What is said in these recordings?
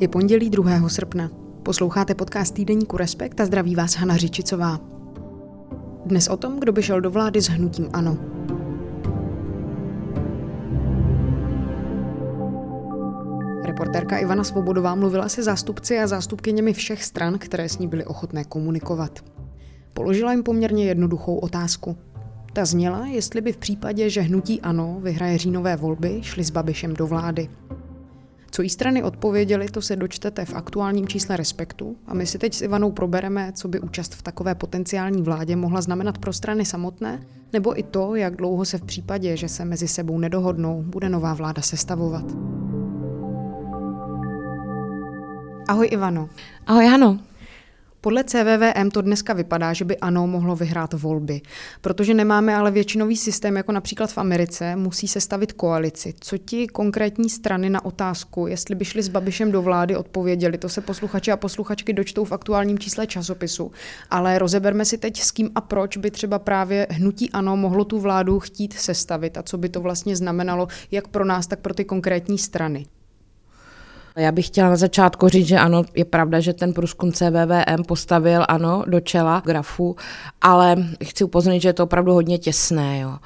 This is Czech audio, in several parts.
Je pondělí 2. srpna. Posloucháte podcast týdeníku Respekt a zdraví vás Hana Řičicová. Dnes o tom, kdo by šel do vlády s hnutím ANO. Reportérka Ivana Svobodová mluvila se zástupci a zástupkyněmi všech stran, které s ní byly ochotné komunikovat. Položila jim poměrně jednoduchou otázku. Ta zněla, jestli by v případě, že hnutí ANO vyhraje říjnové volby, šli s Babišem do vlády. Co jí strany odpověděly, to se dočtete v aktuálním čísle Respektu a my si teď s Ivanou probereme, co by účast v takové potenciální vládě mohla znamenat pro strany samotné, nebo i to, jak dlouho se v případě, že se mezi sebou nedohodnou, bude nová vláda sestavovat. Ahoj Ivano. Ahoj Hano. Podle CVVM to dneska vypadá, že by ANO mohlo vyhrát volby. Protože nemáme ale většinový systém, jako například v Americe, musí se stavit koalici. Co ti konkrétní strany na otázku, jestli by šli s Babišem do vlády, odpověděli? To se posluchači a posluchačky dočtou v aktuálním čísle časopisu. Ale rozeberme si teď, s kým a proč by třeba právě hnutí ANO mohlo tu vládu chtít sestavit a co by to vlastně znamenalo jak pro nás, tak pro ty konkrétní strany. Já bych chtěla na začátku říct, že ano, je pravda, že ten průzkum CVVM postavil ano do čela grafu, ale chci upozornit, že je to opravdu hodně těsné. Jo.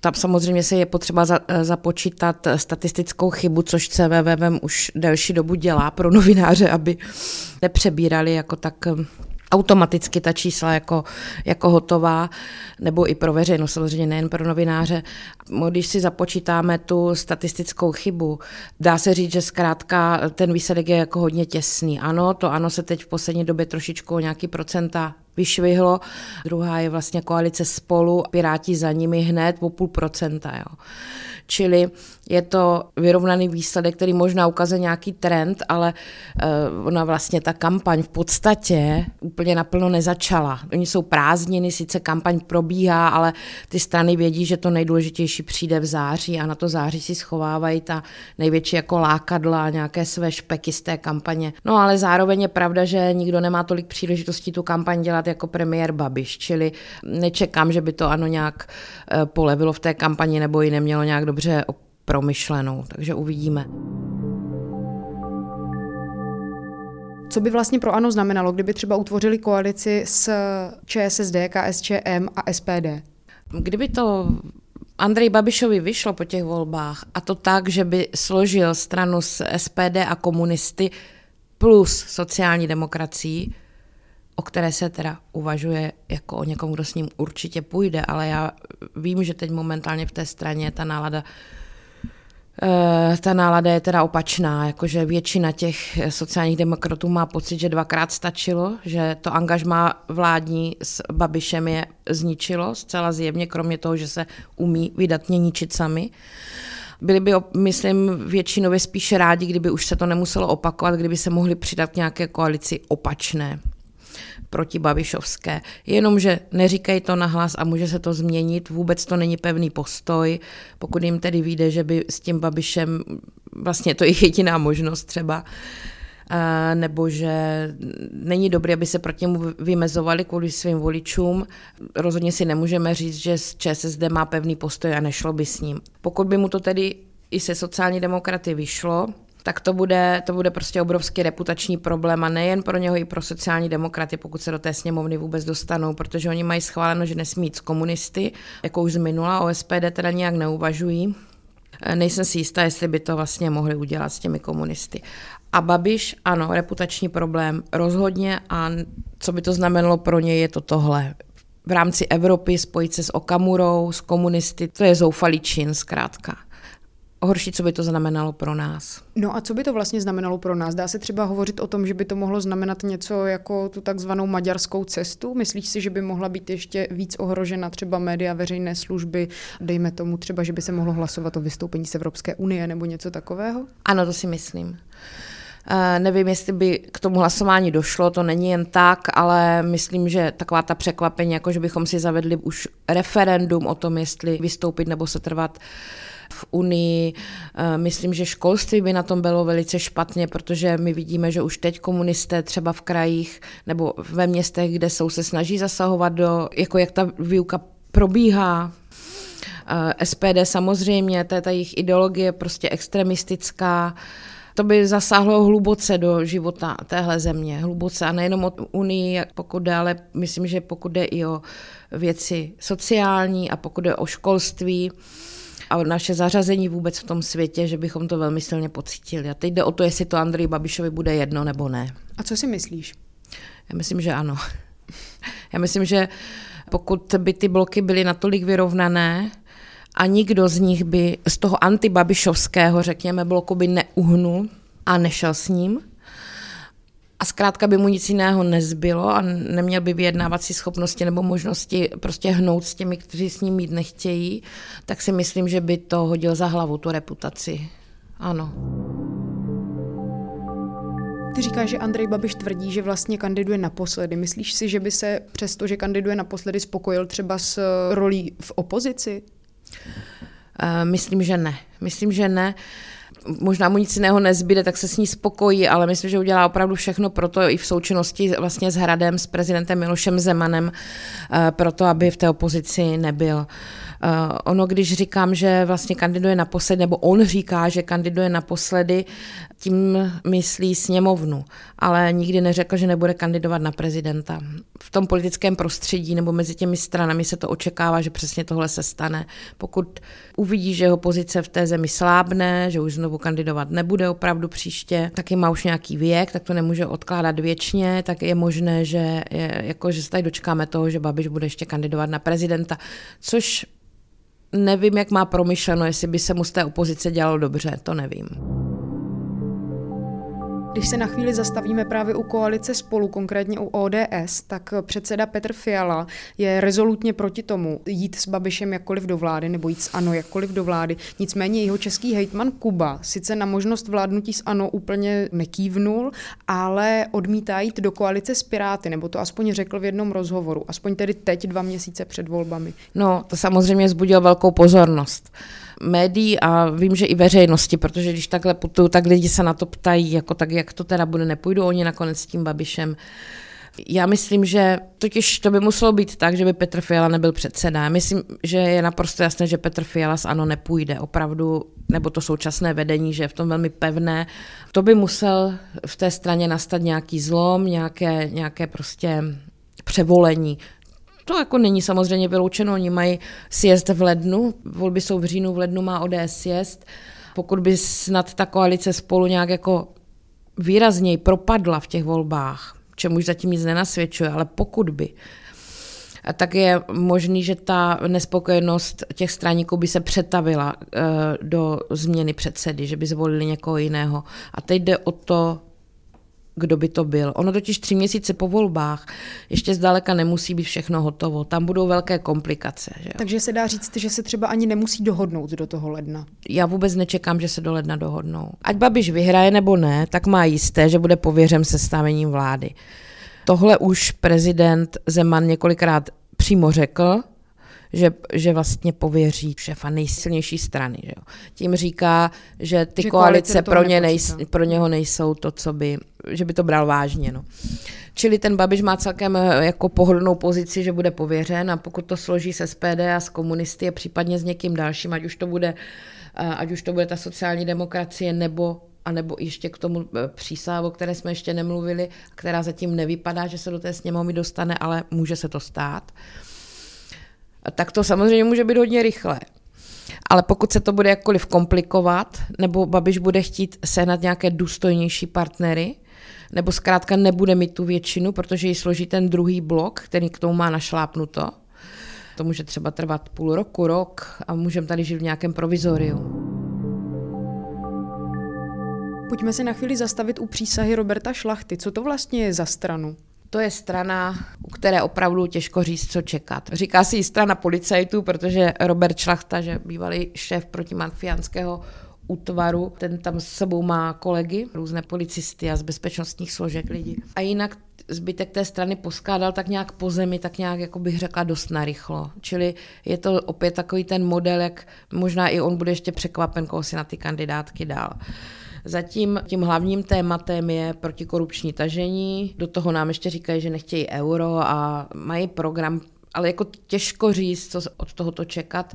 Tam samozřejmě se je potřeba za, započítat statistickou chybu, což CVVM už delší dobu dělá pro novináře, aby nepřebírali jako tak automaticky ta čísla jako, jako hotová, nebo i pro veřejnost, samozřejmě nejen pro novináře. Když si započítáme tu statistickou chybu, dá se říct, že zkrátka ten výsledek je jako hodně těsný. Ano, to ano se teď v poslední době trošičku o nějaký procenta vyšvihlo. Druhá je vlastně koalice spolu, Piráti za nimi hned o půl procenta. Jo. Čili je to vyrovnaný výsledek, který možná ukazuje nějaký trend, ale uh, ona vlastně ta kampaň v podstatě úplně naplno nezačala. Oni jsou prázdniny, sice kampaň probíhá, ale ty strany vědí, že to nejdůležitější přijde v září a na to září si schovávají ta největší jako lákadla, nějaké své špeky z té kampaně. No ale zároveň je pravda, že nikdo nemá tolik příležitostí tu kampaň dělat jako premiér Babiš, čili nečekám, že by to ano nějak uh, polevilo v té kampani nebo ji nemělo nějak dobře promyšlenou, takže uvidíme. Co by vlastně pro ANO znamenalo, kdyby třeba utvořili koalici s ČSSD, KSČM a SPD? Kdyby to Andrej Babišovi vyšlo po těch volbách a to tak, že by složil stranu s SPD a komunisty plus sociální demokracii, o které se teda uvažuje jako o někom, kdo s ním určitě půjde, ale já vím, že teď momentálně v té straně ta nálada ta nálada je teda opačná, jakože většina těch sociálních demokratů má pocit, že dvakrát stačilo, že to angažma vládní s Babišem je zničilo zcela zjevně, kromě toho, že se umí vydatně ničit sami. Byli by, myslím, většinově spíše rádi, kdyby už se to nemuselo opakovat, kdyby se mohli přidat nějaké koalici opačné proti Babišovské. Jenomže neříkají to nahlas a může se to změnit, vůbec to není pevný postoj, pokud jim tedy vyjde, že by s tím Babišem, vlastně to je jediná možnost třeba, nebo že není dobré, aby se proti němu vymezovali kvůli svým voličům. Rozhodně si nemůžeme říct, že ČSSD má pevný postoj a nešlo by s ním. Pokud by mu to tedy i se sociální demokraty vyšlo, tak to bude, to bude prostě obrovský reputační problém a nejen pro něho, i pro sociální demokraty, pokud se do té sněmovny vůbec dostanou, protože oni mají schváleno, že nesmí jít s komunisty, jako už z minula, o SPD teda nějak neuvažují. E, nejsem si jistá, jestli by to vlastně mohli udělat s těmi komunisty. A Babiš, ano, reputační problém rozhodně a co by to znamenalo pro něj, je to tohle. V rámci Evropy spojit se s Okamurou, s komunisty, to je zoufalý čin zkrátka horší, co by to znamenalo pro nás. No a co by to vlastně znamenalo pro nás? Dá se třeba hovořit o tom, že by to mohlo znamenat něco jako tu takzvanou maďarskou cestu? Myslíš si, že by mohla být ještě víc ohrožena třeba média, veřejné služby, dejme tomu třeba, že by se mohlo hlasovat o vystoupení z Evropské unie nebo něco takového? Ano, to si myslím. Uh, nevím, jestli by k tomu hlasování došlo, to není jen tak, ale myslím, že taková ta překvapení, jako že bychom si zavedli už referendum o tom, jestli vystoupit nebo se trvat v Unii. Eh, myslím, že školství by na tom bylo velice špatně, protože my vidíme, že už teď komunisté třeba v krajích nebo ve městech, kde jsou, se snaží zasahovat do, jako jak ta výuka probíhá, eh, SPD samozřejmě, to je ta jejich ideologie prostě extremistická, To by zasáhlo hluboce do života téhle země, hluboce a nejenom od Unii, pokud jde, ale myslím, že pokud jde i o věci sociální a pokud jde o školství, a naše zařazení vůbec v tom světě, že bychom to velmi silně pocítili. A teď jde o to, jestli to Andrej Babišovi bude jedno nebo ne. A co si myslíš? Já myslím, že ano. Já myslím, že pokud by ty bloky byly natolik vyrovnané a nikdo z nich by z toho antibabišovského, řekněme, bloku by neuhnul a nešel s ním, a zkrátka by mu nic jiného nezbylo a neměl by vyjednávací schopnosti nebo možnosti prostě hnout s těmi, kteří s ním mít nechtějí, tak si myslím, že by to hodil za hlavu, tu reputaci. Ano. Ty říkáš, že Andrej Babiš tvrdí, že vlastně kandiduje naposledy. Myslíš si, že by se přesto, že kandiduje naposledy, spokojil třeba s rolí v opozici? Uh, myslím, že ne. Myslím, že ne možná mu nic jiného nezbyde, tak se s ní spokojí, ale myslím, že udělá opravdu všechno pro to i v součinnosti vlastně s Hradem, s prezidentem Milošem Zemanem, eh, pro to, aby v té opozici nebyl. Uh, ono, když říkám, že vlastně kandiduje naposledy, nebo on říká, že kandiduje naposledy, tím myslí sněmovnu, ale nikdy neřekl, že nebude kandidovat na prezidenta. V tom politickém prostředí nebo mezi těmi stranami se to očekává, že přesně tohle se stane. Pokud uvidí, že jeho pozice v té zemi slábne, že už znovu kandidovat nebude opravdu příště, taky má už nějaký věk, tak to nemůže odkládat věčně, tak je možné, že, je, jako, že se tady dočkáme toho, že Babiš bude ještě kandidovat na prezidenta, což nevím, jak má promyšleno, jestli by se mu z té opozice dělalo dobře, to nevím. Když se na chvíli zastavíme právě u koalice spolu, konkrétně u ODS, tak předseda Petr Fiala je rezolutně proti tomu jít s Babišem jakkoliv do vlády nebo jít s ANO jakkoliv do vlády. Nicméně jeho český hejtman Kuba sice na možnost vládnutí s ANO úplně nekývnul, ale odmítá jít do koalice s Piráty, nebo to aspoň řekl v jednom rozhovoru, aspoň tedy teď dva měsíce před volbami. No, to samozřejmě zbudilo velkou pozornost médií a vím, že i veřejnosti, protože když takhle putuju, tak lidi se na to ptají, jako tak, jak to teda bude, nepůjdu oni nakonec s tím Babišem. Já myslím, že totiž to by muselo být tak, že by Petr Fiala nebyl předseda. Já myslím, že je naprosto jasné, že Petr Fiala z ANO nepůjde. Opravdu, nebo to současné vedení, že je v tom velmi pevné. To by musel v té straně nastat nějaký zlom, nějaké, nějaké prostě převolení. To jako není samozřejmě vyloučeno, oni mají sjezd v lednu, volby jsou v říjnu, v lednu má ODS sjezd. Pokud by snad ta koalice spolu nějak jako výrazněji propadla v těch volbách, čemuž zatím nic nenasvědčuje, ale pokud by, tak je možný, že ta nespokojenost těch straníků by se přetavila uh, do změny předsedy, že by zvolili někoho jiného. A teď jde o to, kdo by to byl. Ono totiž tři měsíce po volbách ještě zdaleka nemusí být všechno hotovo. Tam budou velké komplikace. Že jo? Takže se dá říct, že se třeba ani nemusí dohodnout do toho ledna. Já vůbec nečekám, že se do ledna dohodnou. Ať Babiš vyhraje nebo ne, tak má jisté, že bude pověřen sestavením vlády. Tohle už prezident Zeman několikrát přímo řekl, že, že vlastně pověří šefa nejsilnější strany. Že jo. Tím říká, že ty že koalice pro, ně nej, pro něho nejsou to, co by, že by to bral vážně. No. Čili ten Babiš má celkem eh, jako pohodlnou pozici, že bude pověřen a pokud to složí se SPD a s komunisty a případně s někým dalším, ať už to bude, eh, ať už to bude ta sociální demokracie nebo a nebo ještě k tomu eh, přísahu, o které jsme ještě nemluvili, která zatím nevypadá, že se do té sněmovny dostane, ale může se to stát tak to samozřejmě může být hodně rychlé. Ale pokud se to bude jakkoliv komplikovat, nebo Babiš bude chtít sehnat nějaké důstojnější partnery, nebo zkrátka nebude mít tu většinu, protože ji složí ten druhý blok, který k tomu má našlápnuto, to může třeba trvat půl roku, rok a můžeme tady žít v nějakém provizoriu. Pojďme se na chvíli zastavit u přísahy Roberta Šlachty. Co to vlastně je za stranu? To je strana, u které opravdu těžko říct, co čekat. Říká si strana policajtů, protože Robert Šlachta, že bývalý šéf protimafiánského útvaru, ten tam s sebou má kolegy, různé policisty a z bezpečnostních složek lidi. A jinak zbytek té strany poskádal tak nějak po zemi, tak nějak, jako bych řekla, dost narychlo. Čili je to opět takový ten model, jak možná i on bude ještě překvapen, koho si na ty kandidátky dál. Zatím tím hlavním tématem je protikorupční tažení, do toho nám ještě říkají, že nechtějí euro a mají program, ale jako těžko říct, co od tohoto čekat.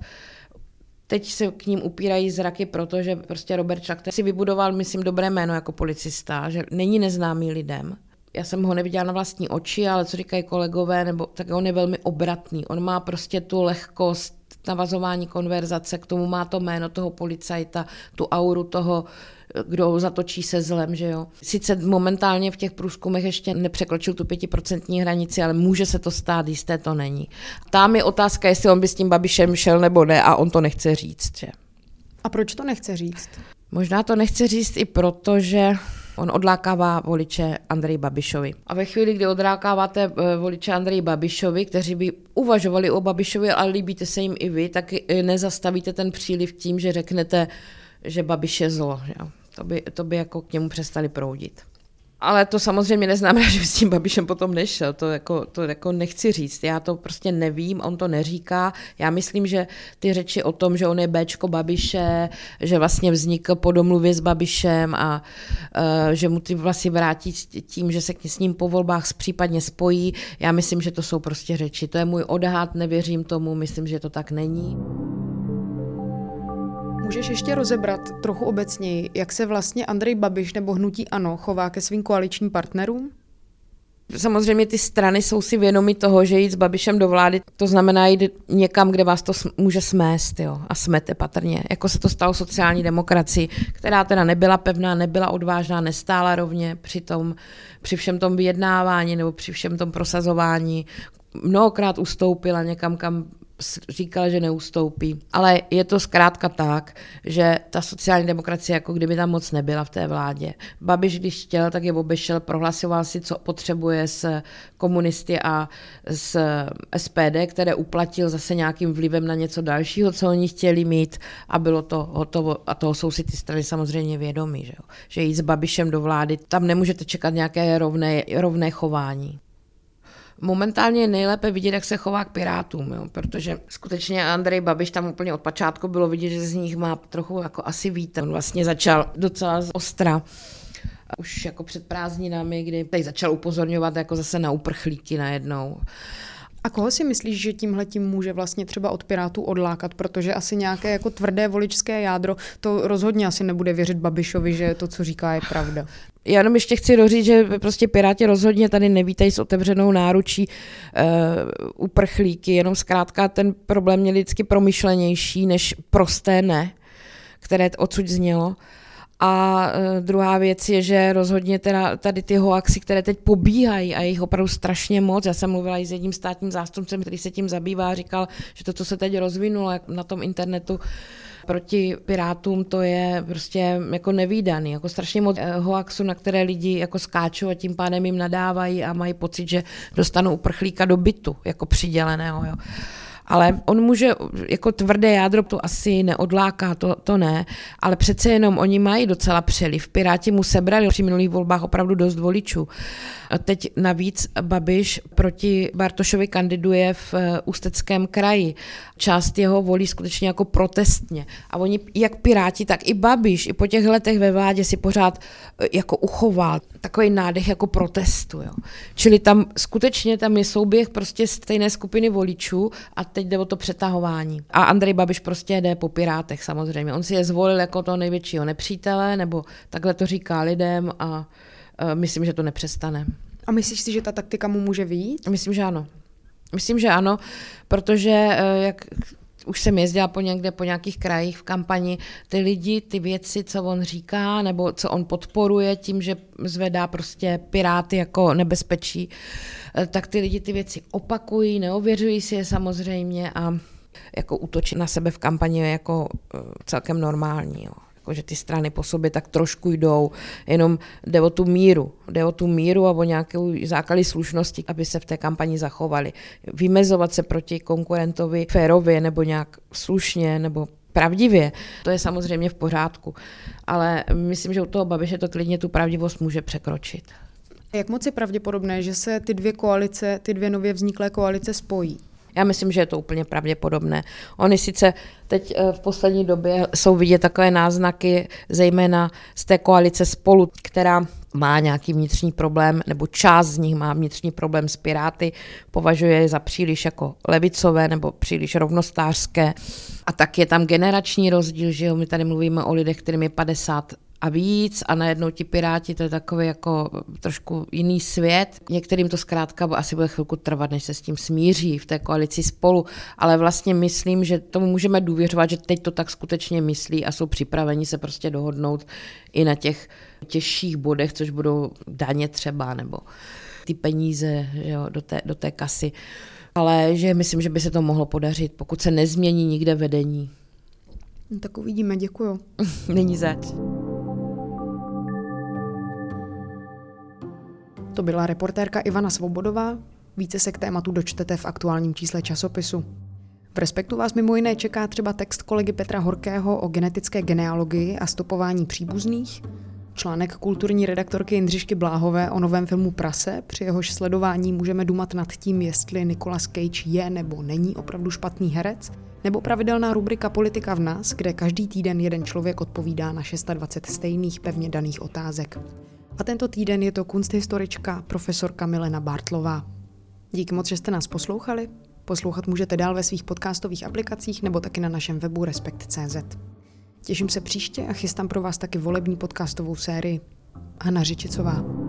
Teď se k ním upírají zraky, protože prostě Robert Šlachter si vybudoval, myslím, dobré jméno jako policista, že není neznámý lidem. Já jsem ho neviděla na vlastní oči, ale co říkají kolegové, nebo tak on je velmi obratný. On má prostě tu lehkost, navazování konverzace, k tomu má to jméno toho policajta, tu auru toho, kdo zatočí se zlem, že jo. Sice momentálně v těch průzkumech ještě nepřekročil tu pětiprocentní hranici, ale může se to stát, jisté to není. Tam je otázka, jestli on by s tím Babišem šel nebo ne a on to nechce říct, že. A proč to nechce říct? Možná to nechce říct i proto, že On odlákává voliče Andrej Babišovi. A ve chvíli, kdy odlákáváte eh, voliče Andrej Babišovi, kteří by uvažovali o Babišovi, ale líbíte se jim i vy, tak nezastavíte ten příliv tím, že řeknete, že Babiš je zlo. To, by, to by jako k němu přestali proudit. Ale to samozřejmě neznamená, že s tím Babišem potom nešel, to jako, to jako nechci říct, já to prostě nevím, on to neříká. Já myslím, že ty řeči o tom, že on je Bčko Babiše, že vlastně vznikl po domluvě s Babišem a uh, že mu ty vlasy vrátí tím, že se s ním po volbách případně spojí, já myslím, že to jsou prostě řeči. To je můj odhad, nevěřím tomu, myslím, že to tak není. Můžeš ještě rozebrat trochu obecněji, jak se vlastně Andrej Babiš nebo Hnutí Ano chová ke svým koaličním partnerům? Samozřejmě ty strany jsou si vědomi toho, že jít s Babišem do vlády, to znamená jít někam, kde vás to může smést jo, a smete patrně. Jako se to stalo sociální demokracii, která teda nebyla pevná, nebyla odvážná, nestála rovně při, tom, při všem tom vyjednávání nebo při všem tom prosazování. Mnohokrát ustoupila někam, kam říkal, že neustoupí. Ale je to zkrátka tak, že ta sociální demokracie jako kdyby tam moc nebyla v té vládě. Babiš, když chtěl, tak je obešel, prohlasoval si, co potřebuje s komunisty a s SPD, které uplatil zase nějakým vlivem na něco dalšího, co oni chtěli mít a bylo to hotovo. A toho jsou si ty strany samozřejmě vědomí, že, jo? že jít s Babišem do vlády, tam nemůžete čekat nějaké rovné, rovné chování. Momentálně je nejlépe vidět, jak se chová k Pirátům, jo, protože skutečně Andrej Babiš tam úplně od počátku bylo vidět, že z nich má trochu jako asi vítr. On vlastně začal docela z ostra už jako před prázdninami, kdy tady začal upozorňovat jako zase na uprchlíky najednou. A koho si myslíš, že tímhle tím může vlastně třeba od Pirátů odlákat, protože asi nějaké jako tvrdé voličské jádro to rozhodně asi nebude věřit Babišovi, že to, co říká, je pravda. Já jenom ještě chci doříct, že prostě Piráti rozhodně tady nevítají s otevřenou náručí uh, uprchlíky, jenom zkrátka ten problém měl vždycky promyšlenější než prosté ne, které odsud znělo. A uh, druhá věc je, že rozhodně teda tady ty hoaxy, které teď pobíhají a jich opravdu strašně moc. Já jsem mluvila i s jedním státním zástupcem, který se tím zabývá, říkal, že to, co se teď rozvinulo na tom internetu, proti Pirátům to je prostě jako nevýdaný, jako strašně moc eh, hoaxu, na které lidi jako skáčou a tím pádem jim nadávají a mají pocit, že dostanou uprchlíka do bytu, jako přiděleného. Jo ale on může, jako tvrdé jádro to asi neodláká, to, to ne, ale přece jenom oni mají docela přeliv. Piráti mu sebrali při minulých volbách opravdu dost voličů. A teď navíc Babiš proti Bartošovi kandiduje v eh, Ústeckém kraji. Část jeho volí skutečně jako protestně. A oni, jak Piráti, tak i Babiš, i po těch letech ve vládě si pořád eh, jako uchoval takový nádech jako protestu. Jo. Čili tam skutečně tam je souběh prostě stejné skupiny voličů a teď jde o to přetahování. A Andrej Babiš prostě jde po Pirátech samozřejmě. On si je zvolil jako toho největšího nepřítele, nebo takhle to říká lidem a uh, myslím, že to nepřestane. A myslíš si, že ta taktika mu může vyjít? Myslím, že ano. Myslím, že ano, protože uh, jak už jsem jezdila po někde, po nějakých krajích v kampani, ty lidi, ty věci, co on říká, nebo co on podporuje tím, že zvedá prostě piráty jako nebezpečí, eh, tak ty lidi ty věci opakují, neověřují si je samozřejmě a jako útočit na sebe v kampani je jako eh, celkem normální. Jo že ty strany po sobě tak trošku jdou, jenom jde o tu míru, jde o tu míru a o nějakou základy slušnosti, aby se v té kampani zachovali. Vymezovat se proti konkurentovi férově nebo nějak slušně nebo pravdivě, to je samozřejmě v pořádku. Ale myslím, že u toho Babiše to klidně tu pravdivost může překročit. Jak moc je pravděpodobné, že se ty dvě koalice, ty dvě nově vzniklé koalice spojí? Já myslím, že je to úplně pravděpodobné. Oni sice teď eh, v poslední době jsou vidět takové náznaky, zejména z té koalice spolu, která má nějaký vnitřní problém, nebo část z nich má vnitřní problém s Piráty, považuje je za příliš jako levicové nebo příliš rovnostářské. A tak je tam generační rozdíl, že jo, my tady mluvíme o lidech, kterým je 50 a víc a najednou ti piráti, to je takový jako trošku jiný svět. Některým to zkrátka asi bude chvilku trvat, než se s tím smíří v té koalici spolu, ale vlastně myslím, že tomu můžeme důvěřovat, že teď to tak skutečně myslí a jsou připraveni se prostě dohodnout i na těch těžších bodech, což budou daně třeba, nebo ty peníze jo, do, té, do té kasy. Ale že myslím, že by se to mohlo podařit, pokud se nezmění nikde vedení. No, tak uvidíme, děkuju. Není zač. To byla reportérka Ivana Svobodová. Více se k tématu dočtete v aktuálním čísle časopisu. V Respektu vás mimo jiné čeká třeba text kolegy Petra Horkého o genetické genealogii a stopování příbuzných, článek kulturní redaktorky Jindřišky Bláhové o novém filmu Prase, při jehož sledování můžeme dumat nad tím, jestli Nicolas Cage je nebo není opravdu špatný herec, nebo pravidelná rubrika Politika v nás, kde každý týden jeden člověk odpovídá na 26 stejných pevně daných otázek. A tento týden je to kunsthistorička profesorka Milena Bartlová. Díky moc, že jste nás poslouchali. Poslouchat můžete dál ve svých podcastových aplikacích nebo taky na našem webu Respekt.cz. Těším se příště a chystám pro vás taky volební podcastovou sérii. Hanna Řičicová.